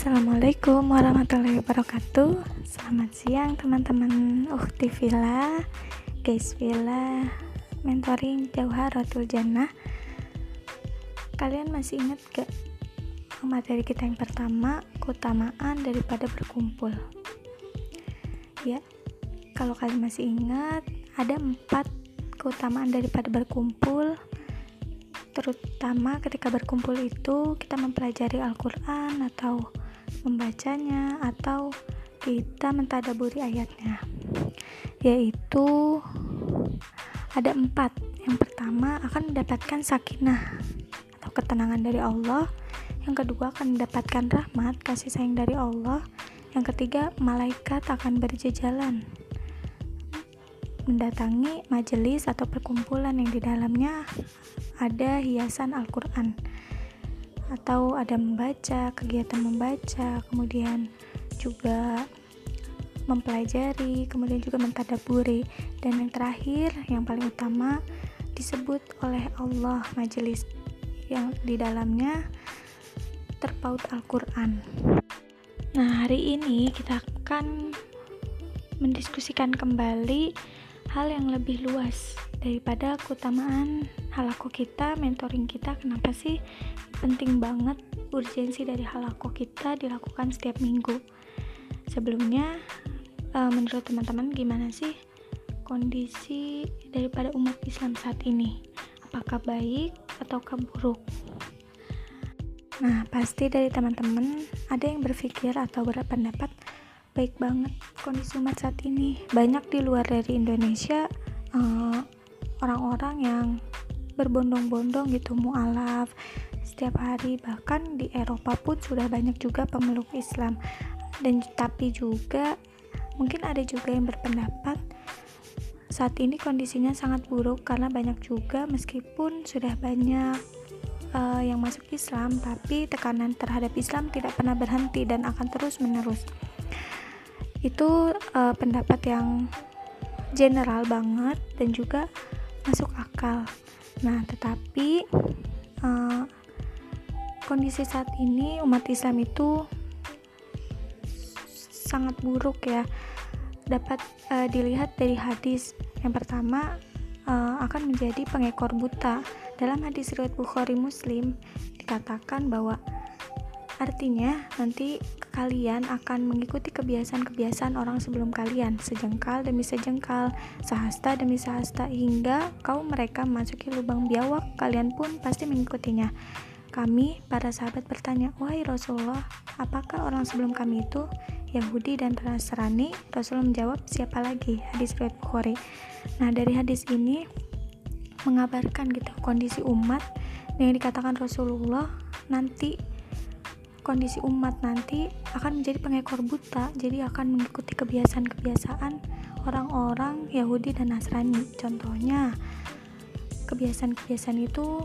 Assalamualaikum warahmatullahi wabarakatuh. Selamat siang teman-teman Ukti Villa Guys Villa Mentoring Jauharatul Jannah. Kalian masih ingat gak materi kita yang pertama Keutamaan daripada berkumpul? Ya Kalau kalian masih ingat Ada empat keutamaan daripada berkumpul. Terutama ketika berkumpul itu kita mempelajari Al-Quran atau membacanya atau kita mentadaburi ayatnya. Yaitu ada empat. Yang pertama akan mendapatkan sakinah atau ketenangan dari Allah. Yang kedua akan mendapatkan rahmat kasih sayang dari Allah. Yang ketiga malaikat akan berjejalan mendatangi majelis atau perkumpulan yang di dalamnya ada hiasan Al-Quran atau ada membaca, kegiatan membaca, kemudian juga mempelajari, kemudian juga mentadaburi. Dan yang terakhir yang paling utama disebut oleh Allah majelis yang di dalamnya terpaut Al-Quran. Nah hari ini kita akan mendiskusikan kembali hal yang lebih luas daripada keutamaan halako kita, mentoring kita kenapa sih penting banget urgensi dari halako kita dilakukan setiap minggu? Sebelumnya uh, menurut teman-teman gimana sih kondisi daripada umat Islam saat ini? Apakah baik atau buruk? Nah pasti dari teman-teman ada yang berpikir atau berpendapat baik banget kondisi umat saat ini. Banyak di luar dari Indonesia eh, orang-orang uh, yang berbondong-bondong gitu mualaf. Setiap hari bahkan di Eropa pun sudah banyak juga pemeluk Islam. Dan tapi juga mungkin ada juga yang berpendapat saat ini kondisinya sangat buruk karena banyak juga meskipun sudah banyak uh, yang masuk Islam tapi tekanan terhadap Islam tidak pernah berhenti dan akan terus menerus itu uh, pendapat yang general banget dan juga masuk akal Nah, tetapi uh, kondisi saat ini umat Islam itu sangat buruk ya. Dapat uh, dilihat dari hadis yang pertama uh, akan menjadi pengekor buta. Dalam hadis riwayat Bukhari Muslim dikatakan bahwa artinya nanti kalian akan mengikuti kebiasaan-kebiasaan orang sebelum kalian, sejengkal demi sejengkal, sehasta demi sehasta, hingga kaum mereka memasuki lubang biawak, kalian pun pasti mengikutinya. Kami, para sahabat bertanya, Wahai Rasulullah, apakah orang sebelum kami itu Yahudi dan Nasrani? Rasulullah menjawab, siapa lagi? Hadis riwayat Bukhari. Nah, dari hadis ini mengabarkan gitu kondisi umat yang dikatakan Rasulullah nanti kondisi umat nanti akan menjadi pengekor buta jadi akan mengikuti kebiasaan-kebiasaan orang-orang Yahudi dan Nasrani. Contohnya kebiasaan-kebiasaan itu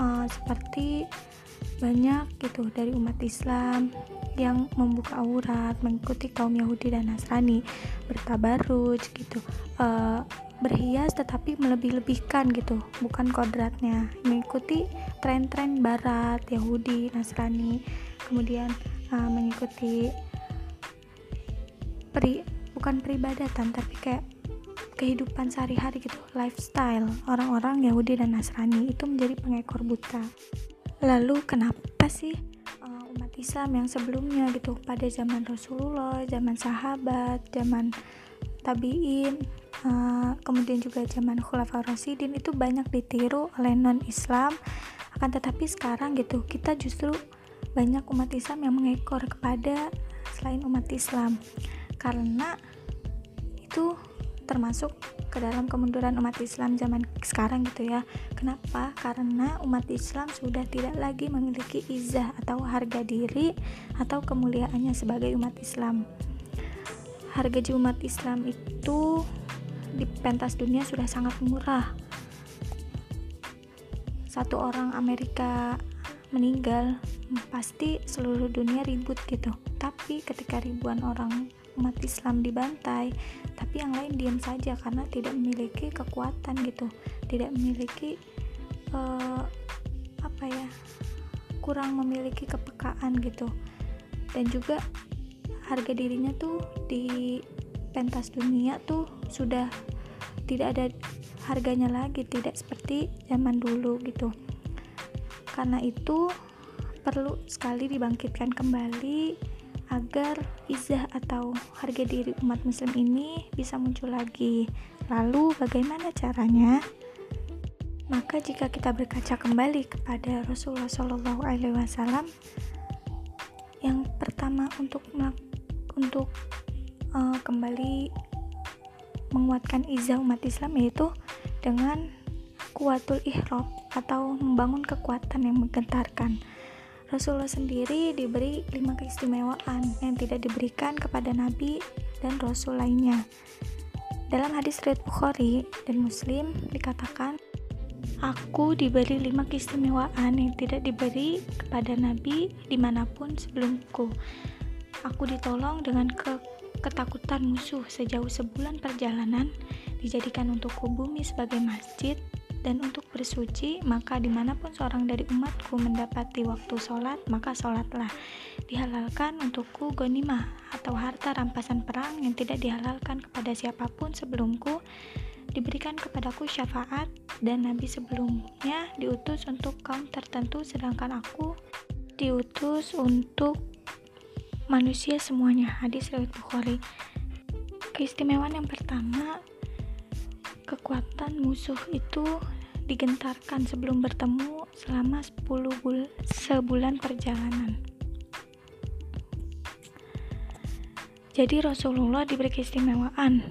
uh, seperti banyak gitu dari umat Islam yang membuka aurat mengikuti kaum Yahudi dan Nasrani bertabaruj gitu. Uh, berhias tetapi melebih-lebihkan gitu bukan kodratnya. Mengikuti tren-tren barat Yahudi Nasrani kemudian uh, mengikuti pri bukan peribadatan tapi kayak kehidupan sehari-hari gitu lifestyle. Orang-orang Yahudi dan Nasrani itu menjadi pengekor buta. Lalu kenapa sih uh, umat Islam yang sebelumnya gitu pada zaman Rasulullah zaman sahabat zaman tabiin uh, kemudian juga zaman Khulafaur Rasidin itu banyak ditiru oleh non Islam akan tetapi sekarang gitu kita justru banyak umat Islam yang mengekor kepada selain umat Islam. Karena itu termasuk ke dalam kemunduran umat Islam zaman sekarang gitu ya. Kenapa? Karena umat Islam sudah tidak lagi memiliki izah atau harga diri atau kemuliaannya sebagai umat Islam. Harga umat Islam itu di pentas dunia sudah sangat murah. Satu orang Amerika meninggal pasti seluruh dunia ribut gitu. Tapi ketika ribuan orang umat Islam dibantai tapi yang lain diam saja karena tidak memiliki kekuatan gitu. Tidak memiliki uh, apa ya kurang memiliki kepekaan gitu. Dan juga harga dirinya tuh di pentas dunia tuh sudah tidak ada harganya lagi tidak seperti zaman dulu gitu. Karena itu perlu sekali dibangkitkan kembali agar izah atau harga diri umat muslim ini bisa muncul lagi. Lalu bagaimana caranya? Maka jika kita berkaca kembali kepada Rasulullah Shallallahu Alaihi Wasallam yang pertama untuk untuk uh, kembali menguatkan izah umat Islam yaitu dengan kuatul ihrob atau membangun kekuatan yang menggentarkan. Rasulullah sendiri diberi lima keistimewaan yang tidak diberikan kepada Nabi dan Rasul lainnya. Dalam hadis riwayat Bukhari dan Muslim dikatakan Aku diberi lima keistimewaan yang tidak diberi kepada Nabi di mana pun sebelumku. Aku ditolong dengan ke ketakutan musuh sejauh sebulan perjalanan, dijadikan untukku bumi sebagai masjid, dan untuk bersuci, maka di mana pun seorang dari umatku mendapati waktu sholat, maka sholatlah. Dihalalkan untukku gonimah atau harta rampasan perang yang tidak dihalalkan kepada siapa pun sebelumku, diberikan kepadaku syafaat dan nabi sebelumnya diutus untuk kaum tertentu sedangkan aku diutus untuk manusia semuanya. Hadis riwayat Bukhari. Keistimewaan yang pertama kekuatan musuh itu digentarkan sebelum bertemu selama 10 bul sebulan perjalanan. Jadi Rasulullah diberi keistimewaan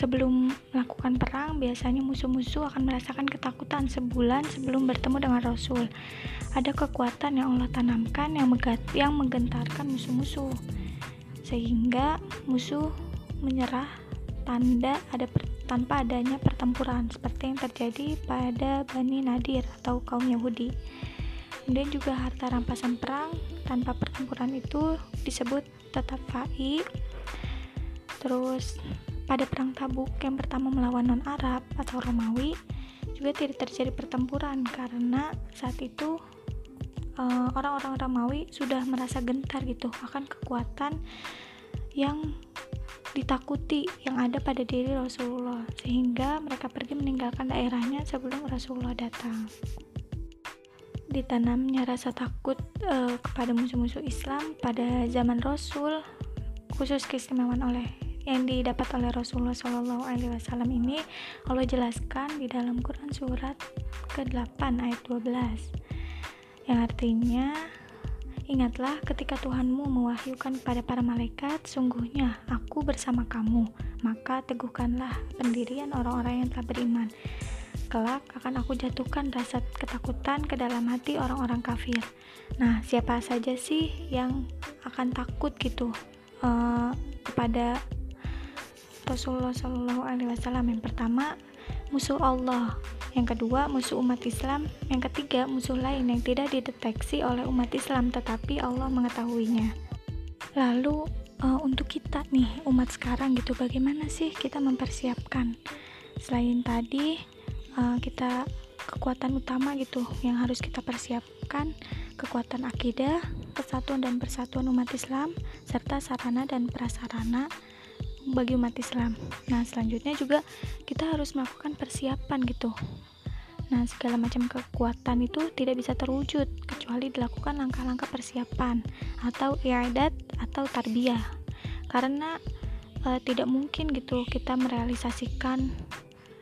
Sebelum melakukan perang, biasanya musuh-musuh akan merasakan ketakutan sebulan sebelum bertemu dengan Rasul. Ada kekuatan yang Allah tanamkan yang, yang menggentarkan musuh-musuh, sehingga musuh menyerah tanda ada per tanpa adanya pertempuran, seperti yang terjadi pada Bani Nadir atau kaum Yahudi. Kemudian juga harta rampasan perang tanpa pertempuran itu disebut tetap fa'i. Terus pada perang Tabuk yang pertama melawan non-Arab atau Romawi juga tidak terjadi pertempuran karena saat itu eh, orang-orang uh, Romawi sudah merasa gentar gitu akan kekuatan yang ditakuti yang ada pada diri Rasulullah sehingga mereka pergi meninggalkan daerahnya sebelum Rasulullah datang. Ditanamnya rasa takut uh, kepada musuh-musuh Islam pada zaman Rasul khusus keistimewaan oleh yang didapat oleh Rasulullah Shallallahu Alaihi Wasallam ini Allah jelaskan di dalam Quran surat ke-8 ayat 12 yang artinya Ingatlah ketika Tuhanmu mewahyukan kepada para malaikat, sungguhnya aku bersama kamu, maka teguhkanlah pendirian orang-orang yang telah beriman. Kelak akan aku jatuhkan rasa ketakutan ke dalam hati orang-orang kafir. Nah, siapa saja sih yang akan takut gitu uh, kepada Rasulullah Shallallahu Alaihi Wasallam yang pertama musuh Allah. Yang kedua musuh umat Islam. Yang ketiga musuh lain yang tidak dideteksi oleh umat Islam tetapi Allah mengetahuinya. Lalu uh, untuk kita nih umat sekarang gitu bagaimana sih kita mempersiapkan? Selain tadi uh, kita kekuatan utama gitu yang harus kita persiapkan kekuatan akidah kesatuan dan persatuan umat Islam serta sarana dan prasarana bagi umat Islam. Nah, selanjutnya juga kita harus melakukan persiapan gitu. Nah, segala macam kekuatan itu tidak bisa terwujud kecuali dilakukan langkah-langkah persiapan atau iadat atau tarbiyah. Karena e, tidak mungkin gitu kita merealisasikan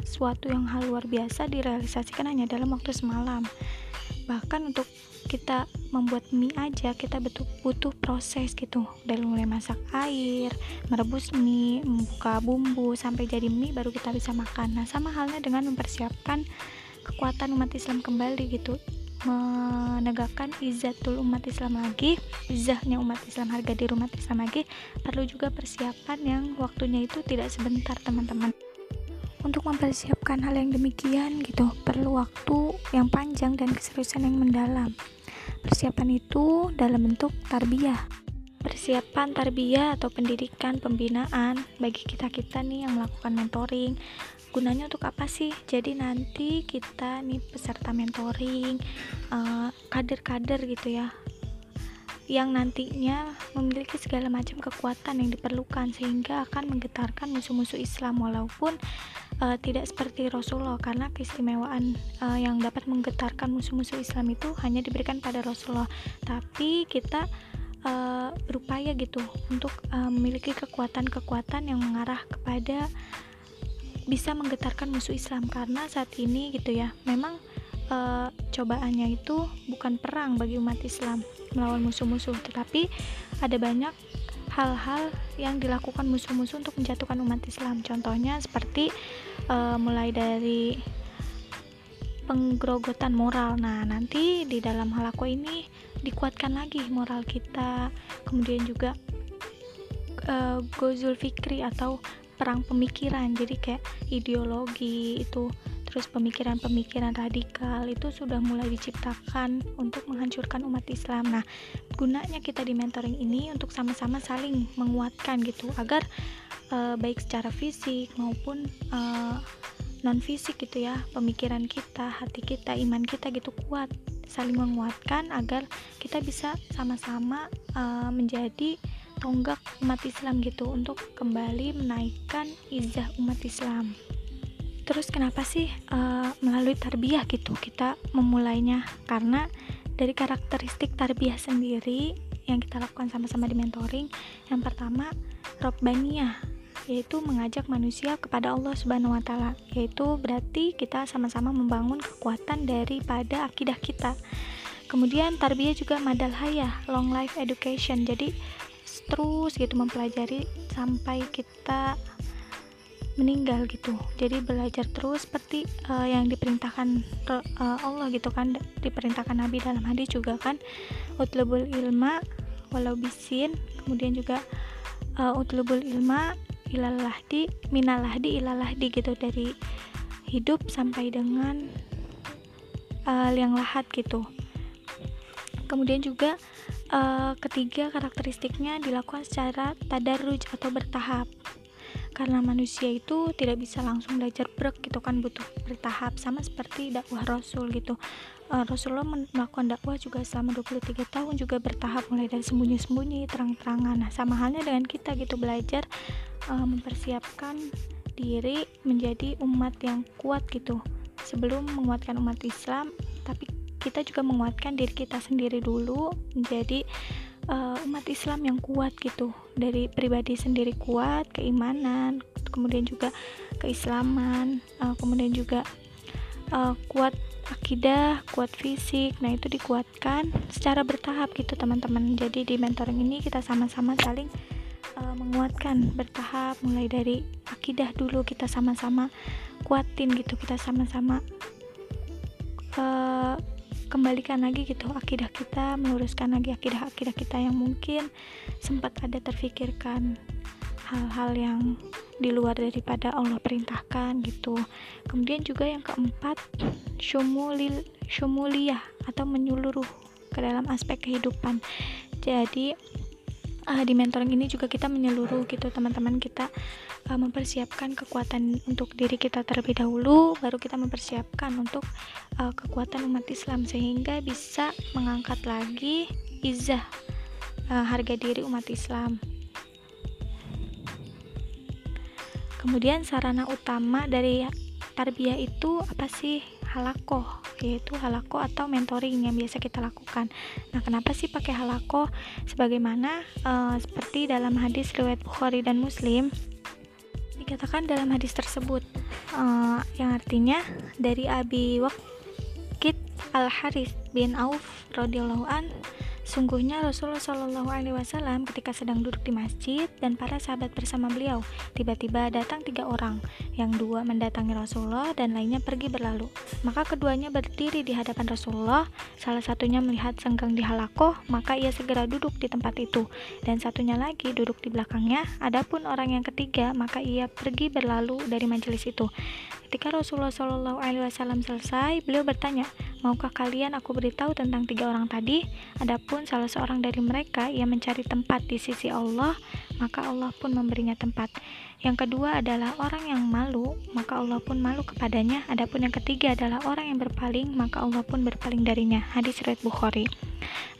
suatu yang hal luar biasa direalisasikan hanya dalam waktu semalam. Bahkan untuk kita membuat mie aja. Kita butuh butuh proses gitu. Dari mulai masak air merebus mie membuka bumbu sampai jadi mie baru kita bisa makan. Nah sama halnya dengan mempersiapkan kekuatan umat Islam kembali gitu. Menegakkan izatul umat Islam lagi izahnya umat Islam harga diri umat Islam lagi perlu juga persiapan yang waktunya itu tidak sebentar teman-teman. Untuk mempersiapkan hal yang demikian gitu perlu waktu yang panjang dan keseriusan yang mendalam Persiapan itu dalam bentuk tarbiyah. Persiapan tarbiyah atau pendidikan pembinaan bagi kita-kita nih yang melakukan mentoring. Gunanya untuk apa sih? Jadi nanti kita nih peserta mentoring, eh, kader-kader gitu ya, yang nantinya memiliki segala macam kekuatan yang diperlukan sehingga akan menggetarkan musuh-musuh Islam walaupun uh, tidak seperti Rasulullah. Karena keistimewaan uh, yang dapat menggetarkan musuh-musuh Islam itu hanya diberikan pada Rasulullah. Tapi kita uh, berupaya gitu untuk uh, memiliki kekuatan-kekuatan yang mengarah kepada bisa menggetarkan musuh Islam. Karena saat ini gitu ya memang uh, cobaannya itu bukan perang bagi umat Islam melawan musuh-musuh. Tetapi ada banyak hal-hal yang dilakukan musuh-musuh untuk menjatuhkan umat Islam. Contohnya seperti uh, mulai dari penggerogotan moral. Nah nanti di dalam halako ini dikuatkan lagi moral kita. Kemudian juga uh, gozul fikri atau perang pemikiran. Jadi kayak ideologi itu terus pemikiran-pemikiran radikal itu sudah mulai diciptakan untuk menghancurkan umat Islam. Nah, gunanya kita di mentoring ini untuk sama-sama saling menguatkan gitu agar uh, baik secara fisik maupun uh, non fisik gitu ya, pemikiran kita, hati kita, iman kita gitu kuat, saling menguatkan agar kita bisa sama-sama uh, menjadi tonggak umat Islam gitu untuk kembali menaikkan izah umat Islam terus kenapa sih uh, melalui tarbiyah gitu kita memulainya? Karena dari karakteristik tarbiyah sendiri yang kita lakukan sama-sama di mentoring yang pertama robbaniyah yaitu mengajak manusia kepada Allah Subhanahu wa taala. Yaitu berarti kita sama-sama membangun kekuatan daripada akidah kita. Kemudian tarbiyah juga madal hayah long life education. Jadi terus gitu mempelajari sampai kita meninggal gitu. Jadi belajar terus seperti uh, yang diperintahkan uh, Allah gitu kan. Diperintahkan Nabi dalam hadis juga kan. Utlubul ilma walau bisin. Kemudian juga uh, utlubul ilma ilalahdi minalahdi ilalahdi gitu. Dari hidup sampai dengan uh, liang lahat gitu. Kemudian juga uh, ketiga karakteristiknya dilakukan secara tadarruj atau bertahap karena manusia itu tidak bisa langsung belajar brek gitu kan butuh bertahap sama seperti dakwah Rasul gitu. Uh, Rasulullah melakukan dakwah juga selama 23 tahun juga bertahap mulai dari sembunyi-sembunyi terang-terangan. Nah sama halnya dengan kita gitu belajar uh, mempersiapkan diri menjadi umat yang kuat gitu. Sebelum menguatkan umat Islam tapi kita juga menguatkan diri kita sendiri dulu menjadi uh, umat Islam yang kuat gitu. Dari pribadi sendiri kuat keimanan kemudian juga keislaman uh, kemudian juga uh, kuat akidah kuat fisik. Nah itu dikuatkan secara bertahap gitu teman-teman. Jadi di mentoring ini kita sama-sama saling uh, menguatkan bertahap mulai dari akidah dulu kita sama-sama kuatin gitu. Kita sama-sama uh, kembalikan lagi gitu akidah kita meluruskan lagi akidah-akidah kita yang mungkin sempat ada terfikirkan hal-hal yang di luar daripada Allah perintahkan gitu. Kemudian juga yang keempat syumulil syumuliyah atau menyeluruh ke dalam aspek kehidupan. Jadi uh, di mentoring ini juga kita menyeluruh gitu teman-teman kita uh, mempersiapkan kekuatan untuk diri kita terlebih dahulu baru kita mempersiapkan untuk uh, kekuatan umat Islam sehingga bisa mengangkat lagi izah uh, harga diri umat Islam. Kemudian sarana utama dari tarbiyah itu apa sih? Halakoh yaitu halakoh atau mentoring yang biasa kita lakukan. Nah, kenapa sih pakai halakoh? Sebagaimana uh, seperti dalam hadis riwayat Bukhari dan Muslim dikatakan dalam hadis tersebut uh, yang artinya dari Abi Waqid Al Haris bin Auf radhiyallahu an Sungguhnya Rasulullah Shallallahu Alaihi Wasallam ketika sedang duduk di masjid dan para sahabat bersama beliau, tiba-tiba datang tiga orang, yang dua mendatangi Rasulullah dan lainnya pergi berlalu. Maka keduanya berdiri di hadapan Rasulullah, salah satunya melihat senggang di halakoh, maka ia segera duduk di tempat itu, dan satunya lagi duduk di belakangnya. Adapun orang yang ketiga, maka ia pergi berlalu dari majelis itu. Ketika Rasulullah Shallallahu Alaihi Wasallam selesai, beliau bertanya, maukah kalian aku beritahu tentang tiga orang tadi? Adapun Adapun salah seorang dari mereka yang mencari tempat di sisi Allah, maka Allah pun memberinya tempat. Yang kedua adalah orang yang malu, maka Allah pun malu kepadanya. Adapun yang ketiga adalah orang yang berpaling, maka Allah pun berpaling darinya. Hadis riwayat Bukhari.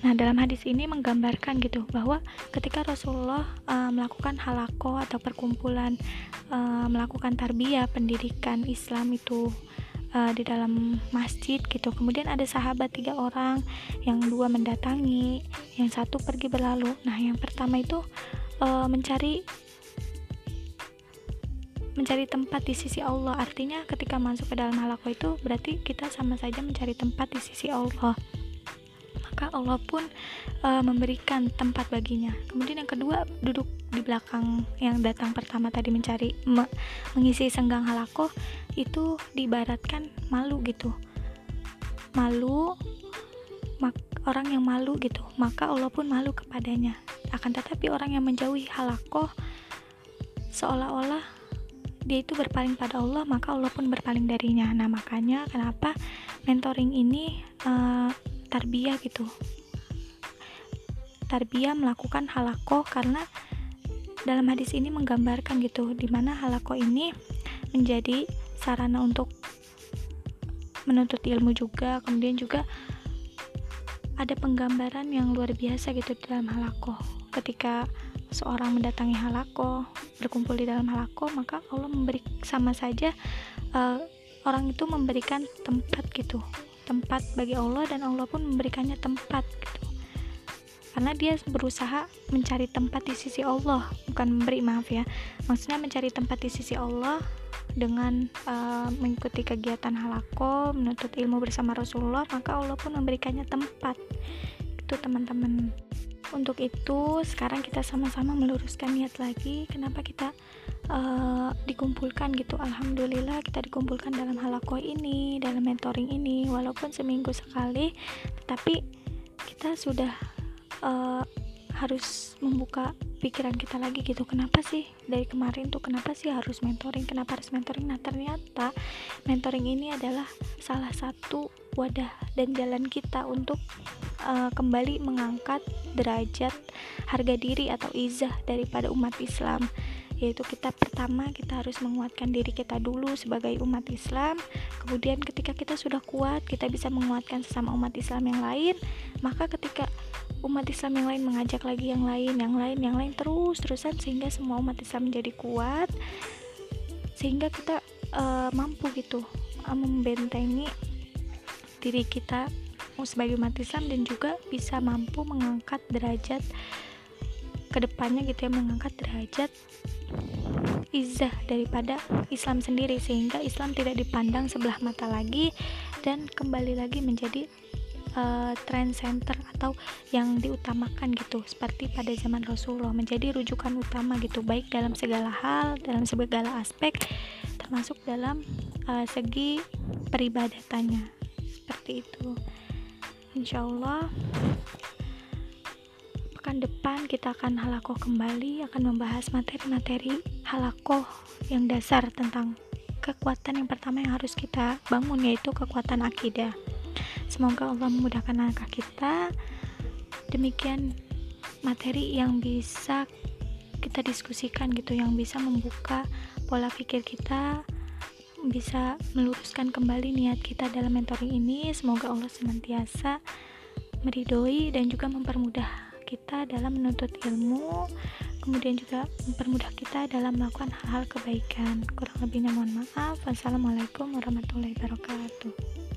Nah, dalam hadis ini menggambarkan gitu bahwa ketika Rasulullah uh, melakukan halako atau perkumpulan uh, melakukan tarbiyah pendidikan Islam itu uh, di dalam masjid gitu. Kemudian ada sahabat tiga orang yang dua mendatangi yang satu pergi berlalu. Nah yang pertama itu uh, mencari mencari tempat di sisi Allah. Artinya ketika masuk ke dalam halako itu berarti kita sama saja mencari tempat di sisi Allah maka Allah pun uh, memberikan tempat baginya. Kemudian yang kedua duduk di belakang yang datang pertama tadi mencari me, mengisi senggang halako itu diibaratkan malu gitu. Malu mak, orang yang malu gitu, maka Allah pun malu kepadanya. Akan tetapi orang yang menjauhi halako seolah-olah dia itu berpaling pada Allah, maka Allah pun berpaling darinya. Nah, makanya kenapa mentoring ini uh, tarbiyah gitu. Tarbiyah melakukan halako karena dalam hadis ini menggambarkan gitu di mana halako ini menjadi sarana untuk menuntut ilmu juga kemudian juga ada penggambaran yang luar biasa gitu di dalam halako ketika seorang mendatangi halako berkumpul di dalam halako maka Allah memberi sama saja uh, orang itu memberikan tempat gitu tempat bagi Allah dan Allah pun memberikannya tempat gitu. Karena dia berusaha mencari tempat di sisi Allah bukan memberi maaf ya. Maksudnya mencari tempat di sisi Allah dengan uh, mengikuti kegiatan halako menuntut ilmu bersama Rasulullah maka Allah pun memberikannya tempat itu teman-teman. Untuk itu sekarang kita sama-sama meluruskan niat lagi kenapa kita uh, dikumpulkan gitu. Alhamdulillah kita dikumpulkan dalam halako ini dalam mentoring ini walaupun seminggu sekali tetapi kita sudah uh, harus membuka pikiran kita lagi gitu. Kenapa sih dari kemarin tuh kenapa sih harus mentoring kenapa harus mentoring? Nah ternyata mentoring ini adalah salah satu wadah dan jalan kita untuk uh, kembali mengangkat derajat harga diri atau izah daripada umat Islam yaitu kita pertama kita harus menguatkan diri kita dulu sebagai umat Islam. Kemudian ketika kita sudah kuat kita bisa menguatkan sesama umat Islam yang lain maka ketika umat Islam yang lain mengajak lagi yang lain yang lain yang lain terus terusan sehingga semua umat Islam menjadi kuat sehingga kita uh, mampu gitu uh, membentengi diri kita sebagai umat Islam dan juga bisa mampu mengangkat derajat ke depannya gitu ya mengangkat derajat izah daripada Islam sendiri sehingga Islam tidak dipandang sebelah mata lagi dan kembali lagi menjadi uh, trend center atau yang diutamakan gitu seperti pada zaman Rasulullah menjadi rujukan utama gitu baik dalam segala hal dalam segala aspek termasuk dalam uh, segi peribadatannya. Seperti itu. Insyaallah pekan depan kita akan halakoh kembali akan membahas materi-materi halakoh yang dasar tentang kekuatan yang pertama yang harus kita bangun yaitu kekuatan akidah. Semoga Allah memudahkan langkah kita. Demikian materi yang bisa kita diskusikan gitu yang bisa membuka pola pikir kita bisa meluruskan kembali niat kita dalam mentoring ini. Semoga Allah senantiasa meridoi dan juga mempermudah kita dalam menuntut ilmu kemudian juga mempermudah kita dalam melakukan hal-hal kebaikan. Kurang lebihnya mohon maaf. Wassalamualaikum warahmatullahi wabarakatuh